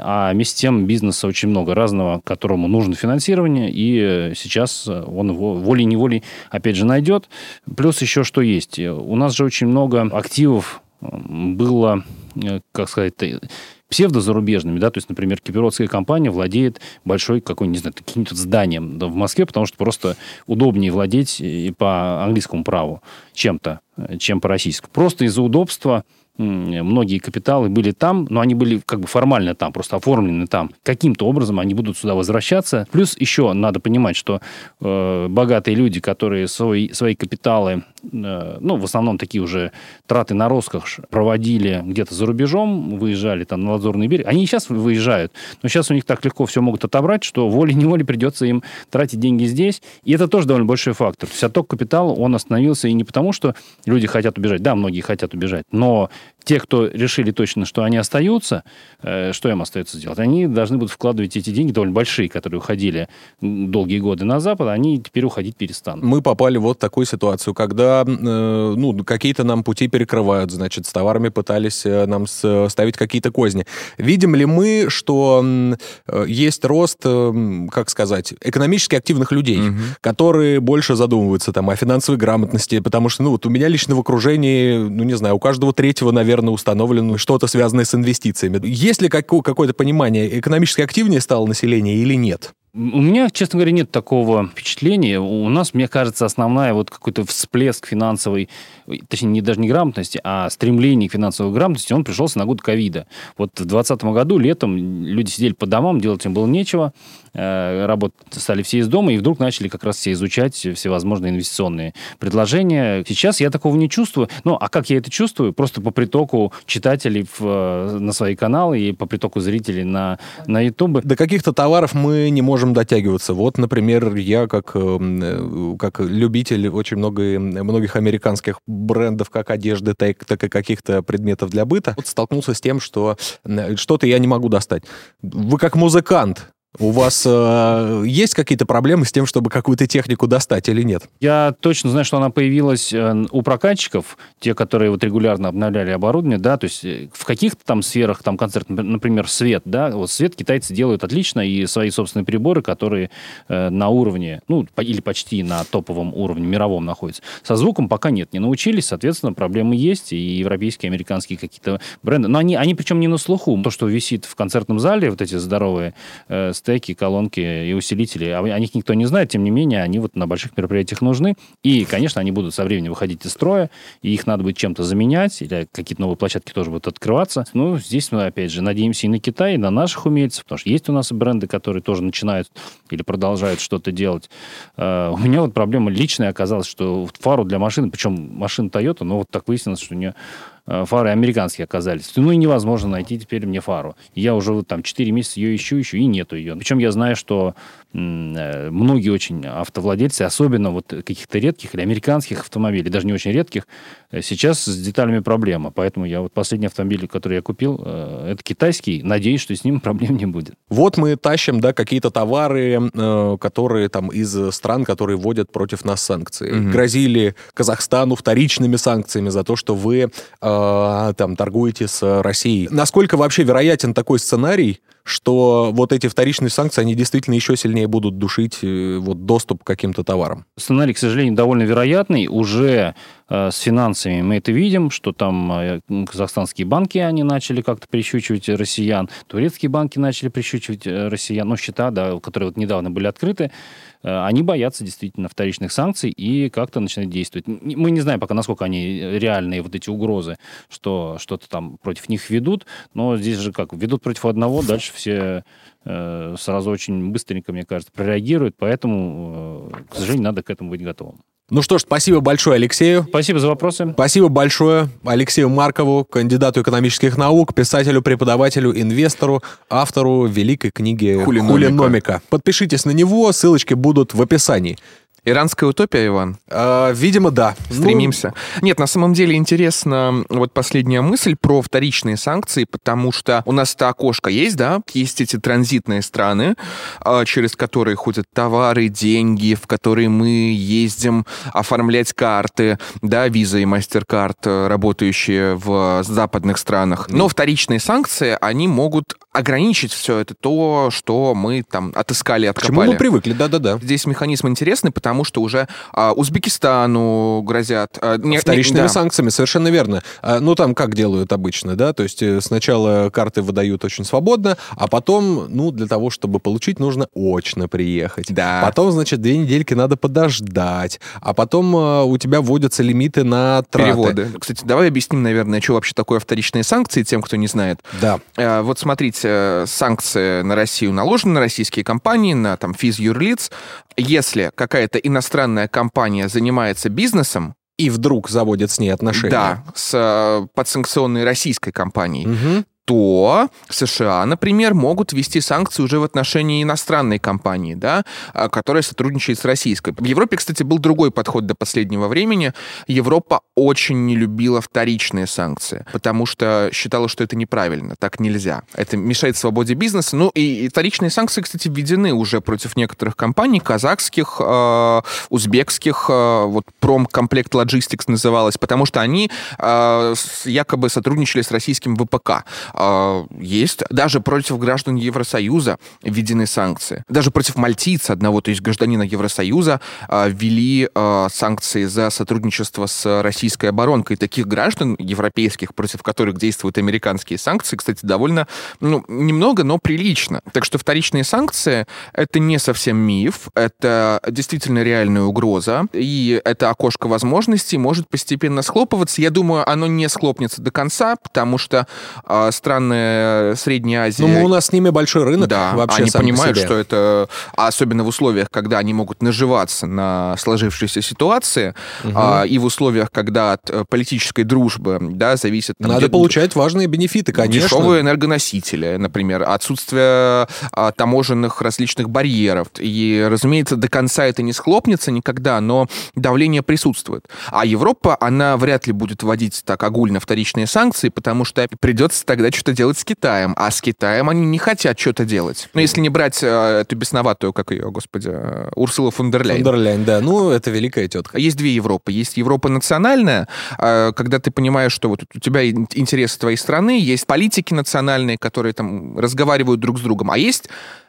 а вместе с тем бизнеса очень много разного, которому нужно финансирование, и э, сейчас он его волей-неволей опять же найдет. Плюс еще что есть. У нас же очень много активов было, э, как сказать, э, псевдозарубежными, да, то есть, например, кипиротская компания владеет большой какой не знаю, каким-то зданием да, в Москве, потому что просто удобнее владеть и по английскому праву чем-то, э, чем по российскому. Просто из-за удобства многие капиталы были там, но они были как бы формально там, просто оформлены там. Каким-то образом они будут сюда возвращаться. Плюс еще надо понимать, что э, богатые люди, которые свои, свои капиталы, э, ну, в основном такие уже траты на роскошь проводили где-то за рубежом, выезжали там на Лазурный берег, они и сейчас выезжают, но сейчас у них так легко все могут отобрать, что волей-неволей придется им тратить деньги здесь. И это тоже довольно большой фактор. То есть отток капитала, он остановился и не потому, что люди хотят убежать. Да, многие хотят убежать, но те, кто решили точно, что они остаются, э, что им остается сделать? Они должны будут вкладывать эти деньги, довольно большие, которые уходили долгие годы на Запад, они теперь уходить перестанут. Мы попали вот в такую ситуацию, когда э, ну, какие-то нам пути перекрывают, значит, с товарами пытались э, нам с- ставить какие-то козни. Видим ли мы, что э, есть рост, э, как сказать, экономически активных людей, Мгм. которые больше задумываются там о финансовой грамотности, потому что, ну, вот у меня лично в окружении, ну, не знаю, у каждого третьего, наверное, установлено что-то связанное с инвестициями. Есть ли како- какое-то понимание, экономически активнее стало население или нет? У меня, честно говоря, нет такого впечатления. У нас, мне кажется, основная вот какой-то всплеск финансовой, точнее, не, даже не грамотности, а стремление к финансовой грамотности, он пришелся на год ковида. Вот в 2020 году летом люди сидели по домам, делать им было нечего, э, работать стали все из дома, и вдруг начали как раз все изучать всевозможные инвестиционные предложения. Сейчас я такого не чувствую. Ну, а как я это чувствую? Просто по притоку читателей в, э, на свои каналы и по притоку зрителей на, на YouTube. До каких-то товаров мы не можем можем дотягиваться. Вот, например, я как, э, как любитель очень много, многих американских брендов, как одежды, так, так и каких-то предметов для быта, вот столкнулся с тем, что что-то я не могу достать. Вы как музыкант, у вас э, есть какие-то проблемы с тем, чтобы какую-то технику достать или нет? Я точно знаю, что она появилась э, у прокатчиков, те, которые вот регулярно обновляли оборудование, да, то есть э, в каких-то там сферах, там концерт, например, свет, да, вот свет китайцы делают отлично, и свои собственные приборы, которые э, на уровне, ну, или почти на топовом уровне мировом находятся. Со звуком пока нет, не научились, соответственно, проблемы есть, и европейские, американские какие-то бренды, но они, они причем не на слуху. То, что висит в концертном зале, вот эти здоровые э, стеки, колонки и усилители. А о них никто не знает, тем не менее, они вот на больших мероприятиях нужны. И, конечно, они будут со временем выходить из строя, и их надо будет чем-то заменять, или какие-то новые площадки тоже будут открываться. Ну, здесь мы, опять же, надеемся и на Китай, и на наших умельцев, потому что есть у нас бренды, которые тоже начинают или продолжают что-то делать. Uh, у меня вот проблема личная оказалась, что фару для машины, причем машина Toyota, но вот так выяснилось, что у нее фары американские оказались. Ну и невозможно найти теперь мне фару. Я уже вот там 4 месяца ее ищу, ищу, и нету ее. Причем я знаю, что Э, многие очень автовладельцы, особенно вот каких-то редких или американских автомобилей, даже не очень редких, э, сейчас с деталями проблема. Поэтому я вот последний автомобиль, который я купил, э, это китайский. Надеюсь, что с ним [LAUGHS] проблем не будет. Вот мы тащим, да, какие-то товары, которые там из стран, которые вводят против нас санкции. Угу. Грозили Казахстану вторичными санкциями за то, что вы там торгуете с Россией. Насколько вообще вероятен такой сценарий, что вот эти вторичные санкции, они действительно еще сильнее будут душить э, вот доступ к каким-то товарам. Сценарий, к сожалению, довольно вероятный. Уже э, с финансами мы это видим, что там э, казахстанские банки, они начали как-то прищучивать россиян, турецкие банки начали прищучивать э, россиян, ну, счета, да, которые вот недавно были открыты, Э, они боятся действительно вторичных санкций и как-то начинают действовать. Мы не знаем пока, насколько они реальные, вот эти угрозы, что что-то там против них ведут, но здесь же как, ведут против одного, дальше все э, сразу очень быстренько, мне кажется, прореагируют, поэтому, э, к сожалению, надо к этому быть готовым. Ну что ж, спасибо большое Алексею. Спасибо за вопросы. Спасибо большое Алексею Маркову, кандидату экономических наук, писателю, преподавателю, инвестору, автору великой книги «Хулиномика». «Хулиномика». Подпишитесь на него, ссылочки будут в описании. Иранская утопия, Иван? А, видимо, да. Стремимся. Ну... Нет, на самом деле интересно вот последняя мысль про вторичные санкции, потому что у нас это окошко есть, да, есть эти транзитные страны, а, через которые ходят товары, деньги, в которые мы ездим оформлять карты, да, виза и MasterCard, э, работающие в западных странах. Но вторичные санкции, они могут ограничить все это, то, что мы там отыскали, откопали. К чему мы привыкли, да-да-да. Здесь механизм интересный, потому что уже а, Узбекистану грозят... А, не, Вторичными не, да. санкциями, совершенно верно. А, ну, там как делают обычно, да? То есть э, сначала карты выдают очень свободно, а потом, ну, для того, чтобы получить, нужно очно приехать. Да. Потом, значит, две недельки надо подождать, а потом а, у тебя вводятся лимиты на траты. Переводы. Кстати, давай объясним, наверное, что вообще такое вторичные санкции тем, кто не знает. Да. А, вот смотрите, санкции на Россию наложены, на российские компании, на там физ юрлиц. Если какая-то иностранная компания занимается бизнесом, и вдруг заводит с ней отношения. Да, с э, подсанкционной российской компанией, угу то США, например, могут ввести санкции уже в отношении иностранной компании, да, а, которая сотрудничает с российской. В Европе, кстати, был другой подход до последнего времени. Европа очень не любила вторичные санкции, потому что считала, что это неправильно, так нельзя. Это мешает свободе бизнеса. Ну и, вторичные санкции, кстати, введены уже против некоторых компаний, казахских, э, узбекских, э, вот Промкомплект Logistics называлось, потому что они э, якобы сотрудничали с российским ВПК. А, есть. Даже против граждан Евросоюза введены санкции. Даже против мальтийца, одного, то есть гражданина Евросоюза, а, ввели а, санкции за сотрудничество с российской оборонкой. Таких граждан европейских, против которых действуют американские санкции, кстати, довольно, ну, немного, но прилично. Так что вторичные санкции — это не совсем миф, это действительно реальная угроза, и это окошко возможностей может постепенно схлопываться. Я думаю, оно не схлопнется до конца, потому что страны Средней Азии. Ну, у нас с ними большой рынок да, вообще они по понимают, себе. что это, а особенно в условиях, когда они могут наживаться на сложившейся ситуации, а, и в условиях, когда от э, политической дружбы, да, зависит... там, Надо где- получать важные бенефиты, конечно. Дешевые энергоносители, например, отсутствие а, таможенных различных барьеров. И, разумеется, до конца это не схлопнется никогда, но давление присутствует. А Европа, она вряд ли будет вводить так огульно вторичные санкции, потому что придется тогда что-то делать с Китаем. А с Китаем они не хотят что-то делать. Ну, если не брать э, эту бесноватую, как ее, господи, э, Урсула фон дер да. Ну, это великая тетка. Есть две Европы. Есть Европа национальная, э, когда ты понимаешь, что вот у тебя ин- интересы твоей страны, есть политики национальные, которые там разговаривают друг с другом, а есть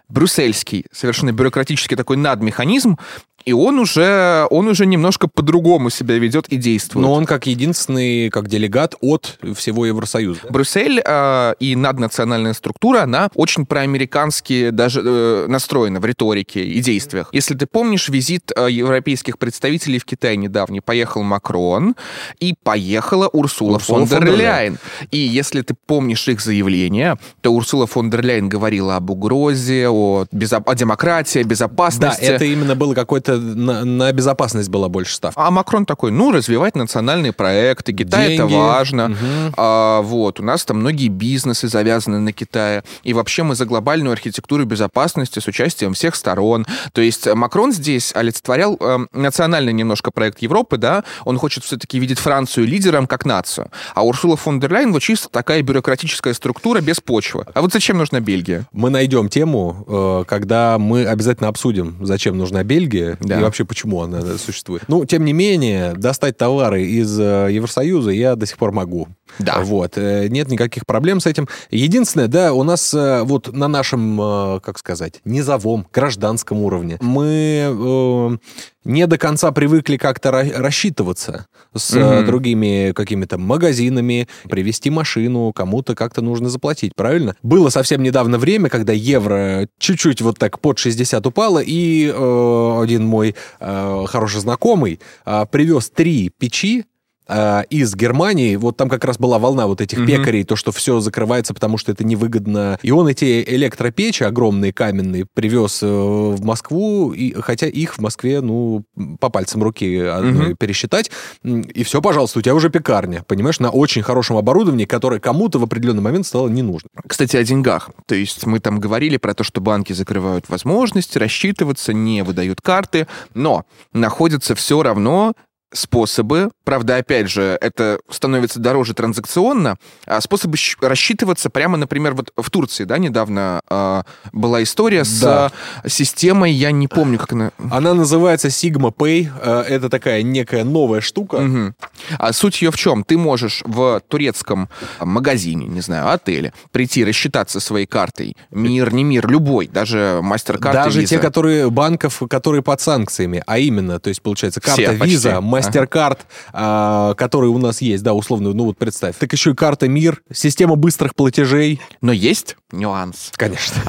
брюссельский, совершенно бюрократический такой надмеханизм, и он уже, он уже немножко по-другому себя ведет и действует. Но он как единственный, как делегат от всего Евросоюза. Брюссель э, и наднациональная структура, она очень проамерикански даже э, настроена в риторике и действиях. Если ты помнишь визит э, европейских представителей в Китай недавний, поехал Макрон и поехала Урсула, Урсула фон дер фон дер Ляйен. И если ты помнишь их заявление, то Урсула фон дер Ляйен говорила об угрозе, о, безо- о демократии, о Да, безопасности. это именно было какое-то на, на безопасность была больше ставка. А Макрон такой, ну, развивать национальные проекты, Китай это Деньги. важно. Мгм. А, вот, у нас там многие бизнесы завязаны на Китае. И вообще мы за глобальную архитектуру безопасности с участием всех сторон. То есть Макрон здесь олицетворял э, национальный немножко проект Европы, да, он хочет все-таки видеть Францию лидером как нацию. А Урсула фон дер Ляйен вот чисто такая бюрократическая структура без почвы. А вот зачем нужна Бельгия? Мы найдем тему, э, когда мы обязательно обсудим, зачем нужна Бельгия Да. и вообще почему она существует. Ну, тем не менее, достать товары из э, Евросоюза я до сих пор могу. Да. Вот. э, Нет никаких проблем с этим. Единственное, да, у нас э, вот на нашем, э, как сказать, низовом, гражданском уровне мы не до конца привыкли как-то ра- рассчитываться с Мгм. другими какими-то магазинами, привезти машину, кому-то как-то нужно заплатить, правильно? Было совсем недавно время, когда евро чуть-чуть вот так под 60 упало, и э, один мой э, хороший знакомый э, привез три печи э, из Германии, вот там как раз была волна вот этих Мгм. пекарей, то, что все закрывается, потому что это невыгодно. И он эти электропечи огромные, каменные, привез э, в Москву, и, хотя их в Москве, ну, по пальцам руки одной Мгм. пересчитать. М, И все, пожалуйста, у тебя уже пекарня, понимаешь, на очень хорошем оборудовании, которое кому-то в определенный момент стало не нужно. Кстати, о деньгах. То есть мы там говорили про то, что банки закрывают возможности рассчитываться, не выдают карты, но находятся все равно способы, правда, опять же, это становится дороже транзакционно, а способы рассчитываться прямо, например, вот в Турции, да, недавно а, была история с Да. а, системой, я не помню, как она... Она называется Sigma Pay. э, Это такая некая новая штука. Мгм. А суть ее в чем? Ты можешь в турецком магазине, не знаю, отеле, прийти рассчитаться своей картой. Мир, не мир, любой, даже мастер-карты, Даже Visa. те, которые банков, которые под санкциями, а именно, то есть получается Все карта почти. Visa, Ага. MasterCard, а, которые у нас есть, да, условно, ну вот представь. Так еще и карта Мир, система быстрых платежей. Но есть нюанс. Конечно.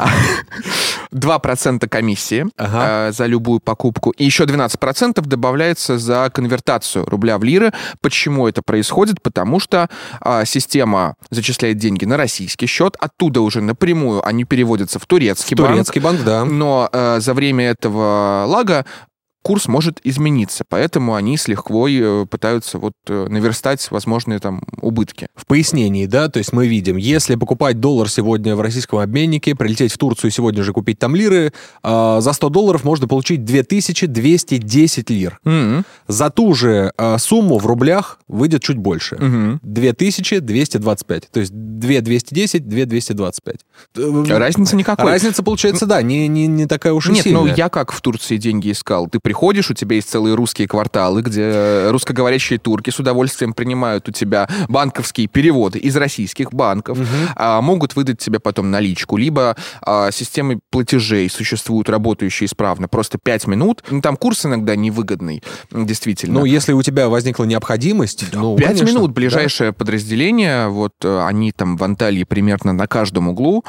2% комиссии Ага. э, за любую покупку. И еще 12% добавляется за конвертацию рубля в лиры. Почему это происходит? Потому что а, система зачисляет деньги на российский счет, оттуда уже напрямую они переводятся в турецкий, банк. Турецкий банк, да. Но э, за время этого лага курс может измениться, поэтому они с лихвой э, пытаются вот э, наверстать возможные там убытки. В пояснении, да, то есть мы видим, если покупать доллар сегодня в российском обменнике, прилететь в Турцию и сегодня же купить там лиры, а, за 100 долларов можно получить 2210 лир. М, За ту же а, сумму в рублях выйдет чуть больше. мгм. 2225. То есть 2210, 2225. Э, Разницы никакой. Разница получается, да, не, не, не такая уж и Нет, ну сильная. я как в Турции деньги искал. Ты приходишь, у тебя есть целые русские кварталы, где русскоговорящие турки с удовольствием принимают у тебя банковские переводы из российских банков, а, могут выдать тебе потом наличку, либо а, системы платежей существуют работающие исправно. Просто 5 минут. Ну, там курс иногда невыгодный, действительно. Ну, если у тебя возникла необходимость, ну, Пять конечно, минут да. ближайшее подразделение, вот э, они там в Анталии примерно на каждом углу,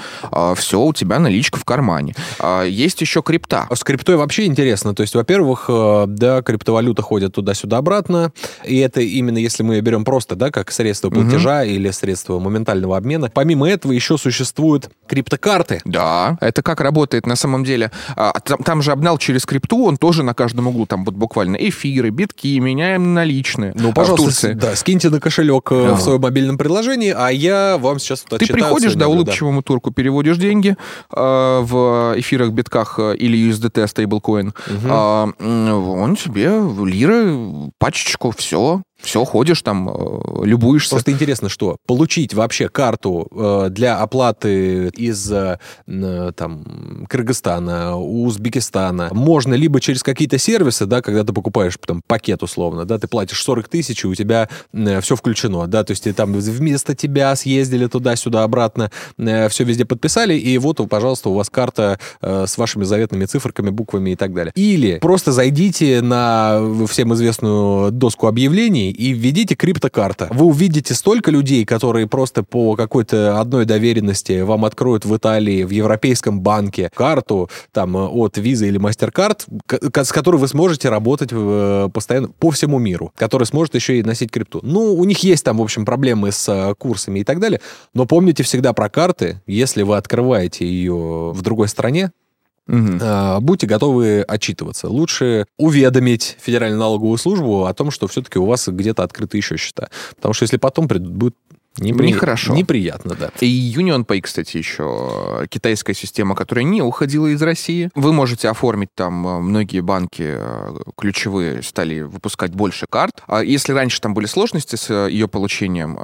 все, у тебя наличка в кармане. А, Есть еще крипта. А С криптой вообще интересно. То есть, во-первых, Во-первых, э, да, криптовалюта ходит туда-сюда обратно, и это именно если мы ее берем просто, да, как средство платежа угу. или средство моментального обмена. Помимо этого еще существуют криптокарты. Да, это как работает на самом деле. А, там, там же обнал через крипту, он тоже на каждом углу, там вот буквально эфиры, битки, меняем наличные. Ну, пожалуйста, да, скиньте на кошелек а. в своем мобильном приложении, а я вам сейчас вот Ты приходишь, да, улыбчивому турку, переводишь деньги э, в эфирах, битках или USDT, стейблкоин, угу. э, он тебе лиры, пачечку, все, все, ходишь там, э, любуешься. Просто интересно, что получить вообще карту э, для оплаты из э, там, Кыргызстана, Узбекистана можно либо через какие-то сервисы, да, когда ты покупаешь там пакет условно, да, ты платишь 40 тысяч, и у тебя все включено, да, то есть там вместо тебя съездили туда-сюда, обратно, все везде подписали, и вот, пожалуйста, у вас карта с вашими заветными циферками, буквами и так далее. Или просто зайдите на всем известную доску объявлений, компаний и введите криптокарта. Вы увидите столько людей, которые просто по какой-то одной доверенности вам откроют в Италии, в Европейском банке карту там от Visa или MasterCard, с которой вы сможете работать э, постоянно по всему миру, который сможет еще и носить крипту. Ну, у них есть там, в общем, проблемы с э, курсами и так далее, но помните всегда про карты. Если вы открываете ее в другой стране, Угу. Будьте готовы отчитываться. Лучше уведомить Федеральную налоговую службу о том, что все-таки у вас где-то открыты еще счета. Потому что если потом придут, будет Непри... Нехорошо. Неприятно, да. И UnionPay, кстати, еще китайская система, которая не уходила из России. Вы можете оформить там, э, многие банки э, ключевые стали выпускать больше карт. А если раньше там были сложности с ее получением,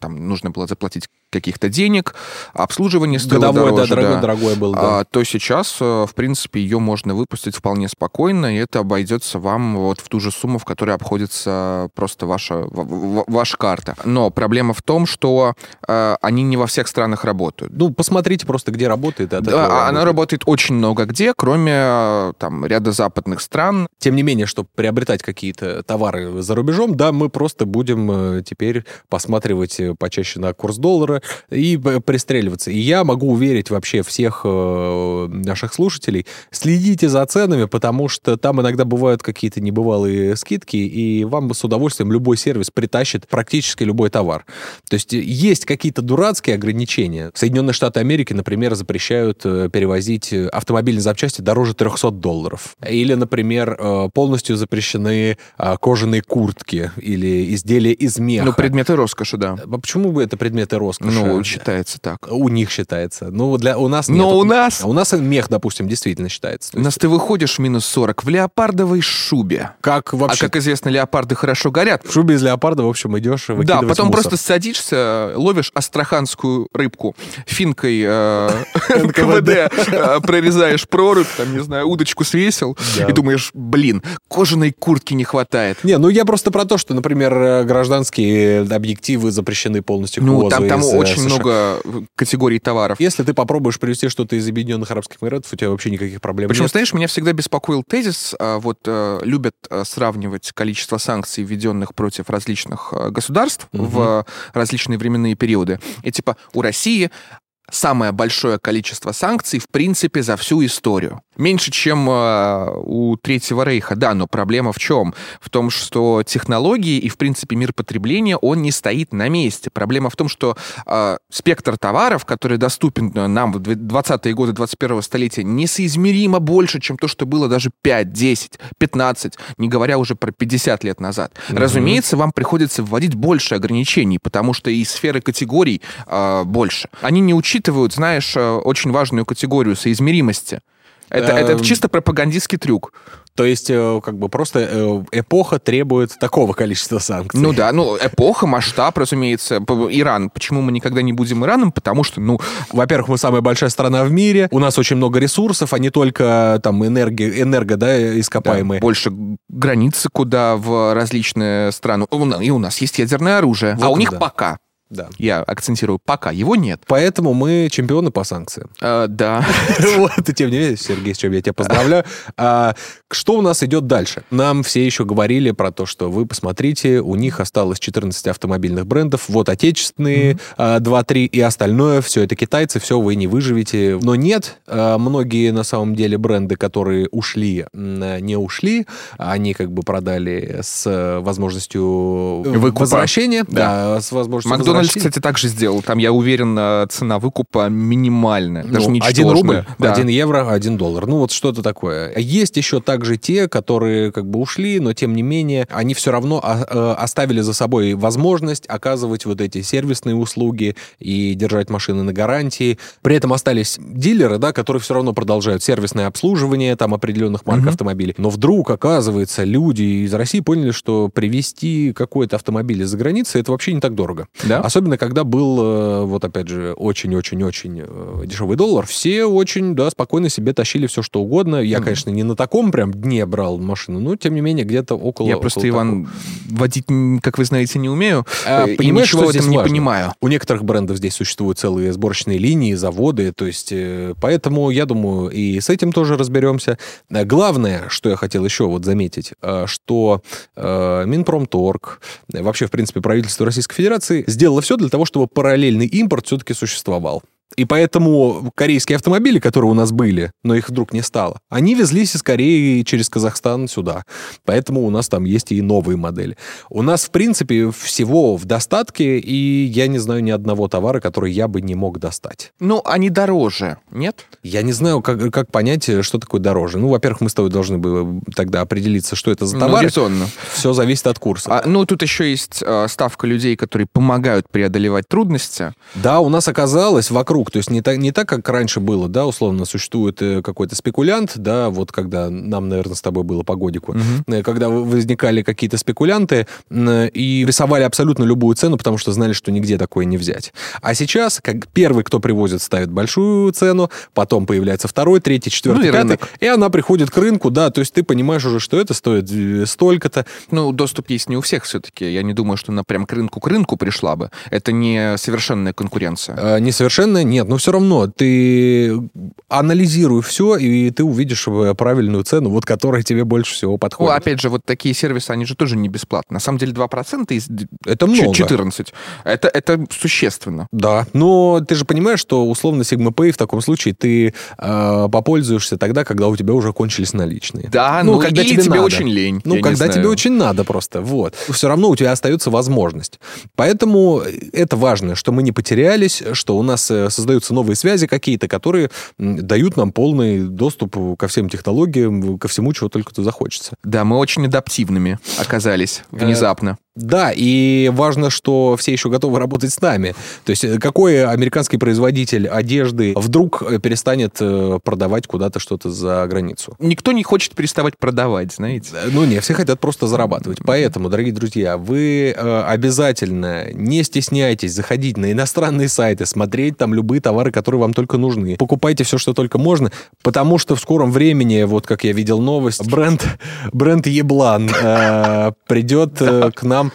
там нужно было заплатить каких-то денег, обслуживание стоило Годовое, дороже, да, дорогое, да. дорогое было, да. А, то сейчас, э, в принципе, ее можно выпустить вполне спокойно, и это обойдется вам вот в ту же сумму, в которой обходится просто ваша, ваша карта. Но проблема в том, что э, они не во всех странах работают. Ну, посмотрите просто, где работает. От да, она работает. работает очень много где, кроме э, там ряда западных стран. Тем не менее, чтобы приобретать какие-то товары за рубежом, да, мы просто будем э, теперь посматривать почаще на курс доллара, и пристреливаться. И я могу уверить вообще всех э, наших слушателей, следите за ценами, потому что там иногда бывают какие-то небывалые скидки, и вам с удовольствием любой сервис притащит практически любой товар. То есть есть какие-то дурацкие ограничения. Соединенные Штаты Америки, например, запрещают э, перевозить автомобильные запчасти дороже 300 долларов. Или, например, э, полностью запрещены кожаные куртки или изделия из меха. Ну, предметы роскоши, да. А почему бы это предметы роскоши? Ну, считается так. У них считается. Ну, для, у нас нет. Но у нас... У нас мех, допустим, действительно считается. У нас ты выходишь в минус 40 в леопардовой шубе. Как вообще... А как известно, леопарды хорошо горят. В шубе из леопарда, в общем, идешь Да, потом мусор. просто садишься, ловишь астраханскую рыбку, финкой э, [LAUGHS] [LAUGHS] НКВД, э, прорезаешь прорубь, там, не знаю, удочку свесил, и думаешь, блин, кожаной куртки не хватает. Не, ну я просто про то, что, например, э, гражданские объективы запрещены полностью Ну, там, там очень много категорий товаров. Если ты попробуешь привезти что-то из Объединенных Арабских Эмиратов, у тебя вообще никаких проблем Причем, нет. знаешь, меня всегда беспокоил тезис, вот любят сравнивать количество санкций, введенных против различных государств угу. в различные временные периоды. И типа у России самое большое количество санкций, в принципе, за всю историю. Меньше, чем э, у Третьего Рейха, да, но проблема в чем? В том, что технологии и, в принципе, мир потребления, он не стоит на месте. Проблема в том, что э, спектр товаров, который доступен нам в 20-е годы 21-го столетия, несоизмеримо больше, чем то, что было даже 5, 10, 15, не говоря уже про 50 лет назад. Mm-hmm. Разумеется, вам приходится вводить больше ограничений, потому что и сферы категорий э, больше. Они не учитывают, знаешь, э, очень важную категорию соизмеримости. Это, это эм, чисто пропагандистский трюк. То есть, э, как бы просто э, эпоха требует такого количества санкций. Ну да, ну эпоха, масштаб, разумеется. Иран. Почему мы никогда не будем Ираном? Потому что, ну... Во-первых, мы самая большая страна в мире, у нас очень много ресурсов, а не только там энерги, энерго, да, ископаемые. Да, больше границы куда в различные страны. И у нас есть ядерное оружие, вот а у них да. пока Да. Я акцентирую, пока его нет. Поэтому мы чемпионы по санкциям. Э, да. [LAUGHS] Вот, и тем не менее, Сергей, с чем я тебя поздравляю. А, что у нас идет дальше? Нам все еще говорили про то, что вы посмотрите, у них осталось 14 автомобильных брендов, вот отечественные, а, 2-3 и остальное, все это китайцы, все вы не выживете. Но нет, а, многие на самом деле бренды, которые ушли, не ушли, они как бы продали с возможностью Выкупа. возвращения. Да. Да, с возможностью Макдональдс, возвращения. кстати, также сделал. Там, я уверен, э, цена выкупа минимальная. Даже Ну, ничтожная. один рубль, Да. один евро, один доллар. Ну, вот что-то такое. Есть еще также те, которые как бы ушли, но тем не менее, они все равно а, э, оставили за собой возможность оказывать вот эти сервисные услуги и держать машины на гарантии. При этом остались дилеры, да, которые все равно продолжают сервисное обслуживание там определенных марк Мгм. автомобилей. Но вдруг, оказывается, люди из России поняли, что привезти какой-то автомобиль из-за границы это вообще не так дорого. Да? Особенно, когда был, э, вот опять же, очень-очень-очень э, дешевый доллар, все очень, да, спокойно себе тащили все, что угодно. Я, конечно, не на таком прям дне брал машину, но, тем не менее, где-то около... Я около просто, такого. Иван, водить, как вы знаете, не умею. А, э, и понимаешь, ничего что в этом не важно? понимаю. У некоторых брендов здесь существуют целые сборочные линии, заводы, то есть, поэтому, я думаю, и с этим тоже разберемся. Главное, что я хотел еще вот заметить, что Минпромторг, вообще, в принципе, правительство Российской Федерации сделало все для того, чтобы параллельный импорт все-таки существовал. И поэтому корейские автомобили, которые у нас были, но их вдруг не стало, они везлись из Кореи через Казахстан сюда. Поэтому у нас там есть и новые модели. У нас, в принципе, всего в достатке, и я не знаю ни одного товара, который я бы не мог достать. Ну, они дороже, нет? Я не знаю, как, как понять, что такое дороже. Ну, во-первых, мы с тобой должны бы тогда определиться, что это за Ну, товар. резонно. Все зависит от курса. А, ну, тут еще есть э, ставка людей, которые помогают преодолевать трудности. Да, у нас оказалось вокруг, то есть не так, не так, как раньше было, да, условно, существует э, какой-то спекулянт, да, вот когда нам, наверное, с тобой было по годику, э, когда возникали какие-то спекулянты э, и рисовали абсолютно любую цену, потому что знали, что нигде такое не взять. А сейчас, как первый, кто привозит, ставит большую цену, потом появляется второй, третий, четвертый, Ну и пятый, рынок. и она приходит к рынку, да, то есть ты понимаешь уже, что это стоит столько-то, Ну, доступ есть не у всех все-таки. Я не думаю, что она прям к рынку к рынку пришла бы. Это не совершенная конкуренция. Э, Несовершенное? Нет, но все равно ты анализируй все, и ты увидишь э, правильную цену, вот которая тебе больше всего Ну, подходит. опять же, вот такие сервисы, они же тоже не бесплатны. На самом деле 2% из Это много. 14. Это, это существенно. Да, но ты же понимаешь, что условно Sigma Pay в таком случае ты э, попользуешься тогда, когда у тебя уже кончились наличные. Да, Ну, ну, когда тебе тебе надо. очень лень. Ну, когда тебе очень надо просто, вот. Все равно у тебя остается возможность. Поэтому это важно, что мы не потерялись, что у нас э, создаются новые связи какие-то, которые дают нам полный доступ ко всем технологиям, ко всему, чего только захочется. Да, мы очень адаптивными оказались внезапно. Да, и важно, что все еще готовы работать с нами. То есть э, какой американский производитель одежды вдруг э, перестанет э, продавать куда-то что-то за границу? Никто не хочет переставать продавать, знаете. Ну, не, все хотят просто зарабатывать. Поэтому, дорогие друзья, вы обязательно не стесняйтесь заходить на иностранные сайты, смотреть там любые товары, которые вам только нужны. Покупайте все, что только можно, потому что в скором времени, вот как я видел новость, бренд, бренд Еблан э, придет э, к нам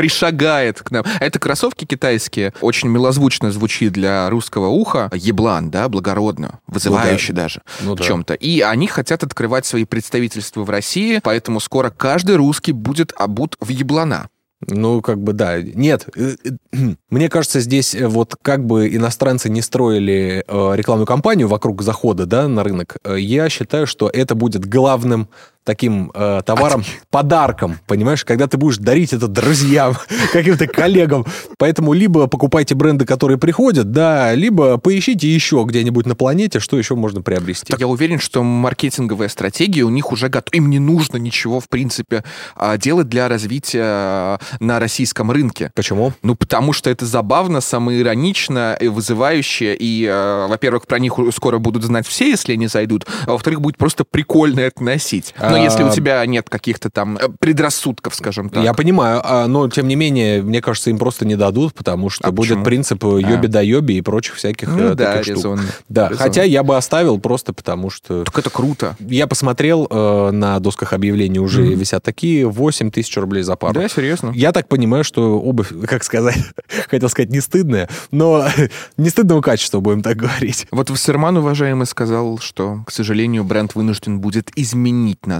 Пришагает к нам. Это кроссовки китайские. Очень милозвучно звучит для русского уха. Еблан, да, благородно. Вызывающе даже. Ну в да. чем-то. И они хотят открывать свои представительства в России, поэтому скоро каждый русский будет обут в еблана. Ну, как бы, да. Нет, э, э, [CLEARS THROAT] мне кажется, здесь э, вот как бы иностранцы не строили рекламную кампанию вокруг захода, да, на рынок, я считаю, что это будет главным таким э, товаром, подарком, понимаешь, когда ты будешь дарить это друзьям, [LAUGHS] каким-то коллегам. Поэтому либо покупайте бренды, которые приходят, да, либо поищите еще где-нибудь на планете, что еще можно приобрести. Я уверен, что маркетинговая стратегия у них уже готова. Им не нужно ничего, в принципе, а, делать для развития а, на российском рынке. Почему? Ну, потому что это забавно, самоиронично, и вызывающе, и, э, во-первых, про них скоро будут знать все, если они зайдут, а во-вторых, будет просто прикольно это носить. А, Но Ну, если у А, тебя нет каких-то там э, предрассудков, скажем так. Я понимаю, а, но тем не менее, мне кажется, им просто не дадут, потому что А будет почему? принцип йоби да йоби и прочих всяких Ну э, да, таких штук. резонно. Да, резонно. хотя я бы оставил просто потому, что... Так это круто. Я посмотрел, э, на досках объявлений уже Мгм. висят такие 8 тысяч рублей за пару. Да, серьезно. Я так понимаю, что обувь, [LAUGHS] как сказать, [LAUGHS] хотел сказать, не стыдная, но [LAUGHS] не стыдного качества, будем так говорить. Вот Вассерман, уважаемый, сказал, что, к сожалению, бренд вынужден будет изменить название.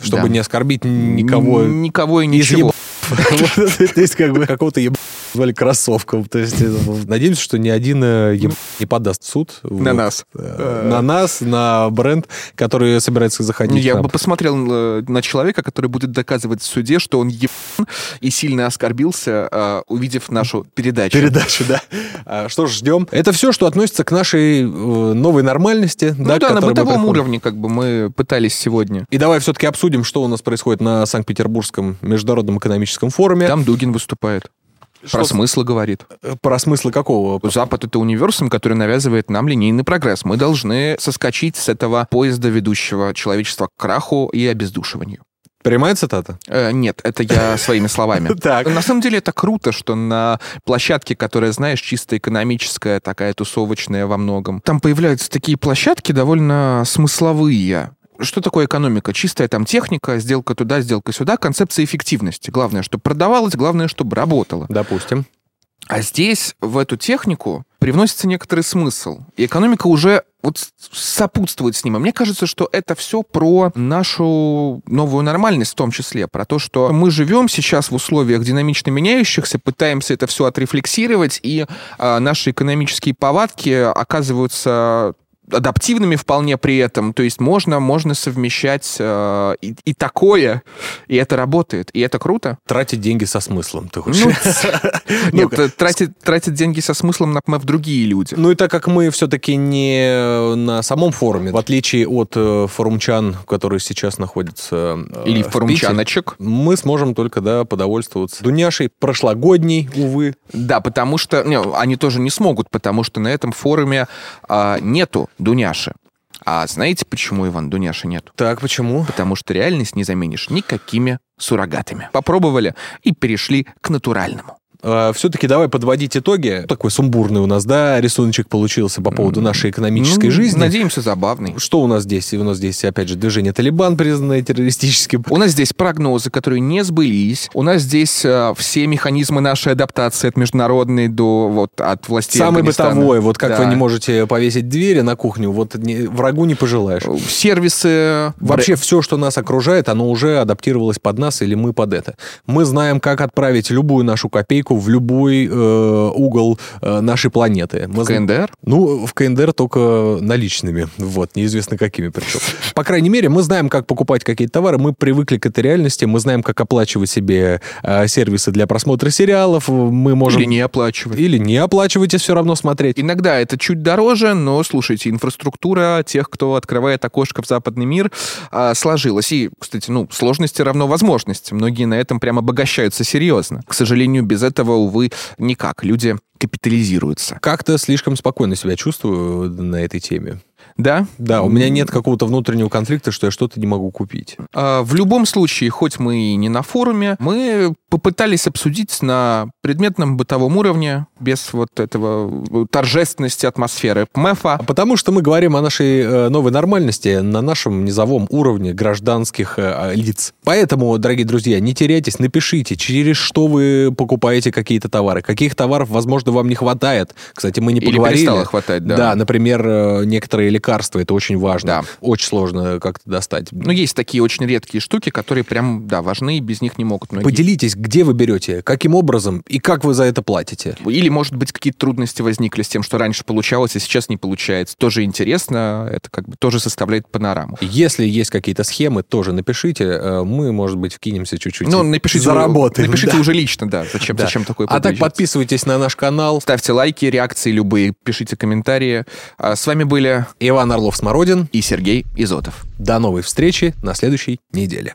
Чтобы Да. не оскорбить никого Никого и из ничего. [LAUGHS] Есть, как бы, какого-то еб... звали кроссовком. То есть, э, надеемся, что ни один э, не подаст суд. На нас. Э, На нас, на бренд, который собирается заходить Я бы посмотрел на человека, который будет доказывать в суде, что он ебан и сильно оскорбился, увидев нашу передачу. Передачу, да. А, Что ж, ждем. Это все, что относится к нашей новой нормальности. Ну да, да, на бытовом уровне как бы мы пытались сегодня. И давай все-таки обсудим, что у нас происходит на Санкт-Петербургском международном экономическом форуме. Там Дугин выступает. Что Про с- смыслы говорит. э, Про смыслы какого? Запад — это универсум, который навязывает нам линейный прогресс. Мы должны соскочить с этого поезда, ведущего человечество к краху и обездушиванию. Прямая цитата? Э, нет, это я [LAUGHS] своими словами. Так. На самом деле это круто, что на площадке, которая, знаешь, чисто экономическая, такая тусовочная во многом, там появляются такие площадки довольно смысловые. Что такое экономика? Чистая там техника, сделка туда, сделка сюда, концепция эффективности. Главное, чтобы продавалось, главное, чтобы работало. Допустим. А здесь в эту технику привносится некоторый смысл. И экономика уже вот сопутствует с ним. И мне кажется, что это все про нашу новую нормальность в том числе, про то, что мы живем сейчас в условиях динамично меняющихся, пытаемся это все отрефлексировать, и а, наши экономические повадки оказываются адаптивными вполне при этом. То есть можно, можно совмещать э, и, и такое, и это работает, и это круто. Тратить деньги со смыслом, ты хочешь? Ну, [LAUGHS] Ну, Нет, э, тратить, деньги со смыслом, например, другие люди. Ну и так как мы все-таки не на самом форуме, в отличие от э, форумчан, которые сейчас находятся э, Или форумчаночек. мы сможем только, да, подовольствоваться. Дуняшей прошлогодней, увы. Да, потому что... Они тоже не смогут, потому что на этом форуме а, нету Дуняши. А знаете, почему, Иван, Дуняши нету? Так, почему? Потому что реальность не заменишь никакими суррогатами. Попробовали и перешли к натуральному. Все-таки давай подводить итоги. Такой сумбурный у нас, да, рисуночек получился по поводу нашей экономической Ну, жизни. Надеемся, забавный. Что у нас здесь? У нас здесь, опять же, движение Талибан, признанное террористическим. У нас здесь прогнозы, которые не сбылись. У нас здесь э, все механизмы нашей адаптации от международной до вот от властей Самый бытовой, вот как Да. вы не можете повесить двери на кухню, вот не- врагу не пожелаешь. Сервисы... Вообще все, что нас окружает, оно уже адаптировалось под нас или мы под это. Мы знаем, как отправить любую нашу копейку в любой э, угол э, нашей планеты. Мы зна- КНДР? Ну, в КНДР только наличными. Вот, неизвестно какими причем. По крайней мере, мы знаем, как покупать какие-то товары, мы привыкли к этой реальности, мы знаем, как оплачивать себе э, сервисы для просмотра сериалов, мы можем... Или не оплачивать. Или не оплачивать и все равно смотреть. Иногда это чуть дороже, но, слушайте, инфраструктура тех, кто открывает окошко в западный мир, а, сложилась. И, кстати, ну, сложности равно возможности. Многие на этом прям обогащаются серьезно. К сожалению, без этого, увы, никак. Люди капитализируются. Как-то слишком спокойно себя чувствую на этой теме. Да? Да, у меня нет какого-то внутреннего конфликта, что я что-то не могу купить. А, В любом случае, хоть мы и не на форуме, мы попытались обсудить на предметном бытовом уровне, без вот этого торжественности атмосферы МЭФа. А Потому что мы говорим о нашей э, новой нормальности на нашем низовом уровне гражданских э, лиц. Поэтому, дорогие друзья, не теряйтесь, напишите, через что вы покупаете какие-то товары, каких товаров, возможно, вам не хватает. Кстати, мы не Или поговорили. перестало хватать, да. Да, например, э, некоторые лекарства, это очень важно. Да. Очень сложно как-то достать. Ну, есть такие очень редкие штуки, которые прям, да, важны, и без них не могут многие. Поделитесь, где вы берете, каким образом и как вы за это платите. Или, может быть, какие-то трудности возникли с тем, что раньше получалось, а сейчас не получается. Тоже интересно, это как бы тоже составляет панораму. Если есть какие-то схемы, тоже напишите. Э, Мы, может быть, вкинемся чуть-чуть. Ну, напишите, заработаем. напишите да. уже лично, да, зачем, Да. зачем такое А так подписывайтесь на наш канал. Ставьте лайки, реакции любые, пишите комментарии. А С вами были Иван Орлов-Смородин. и Сергей Изотов. До новой встречи на следующей неделе.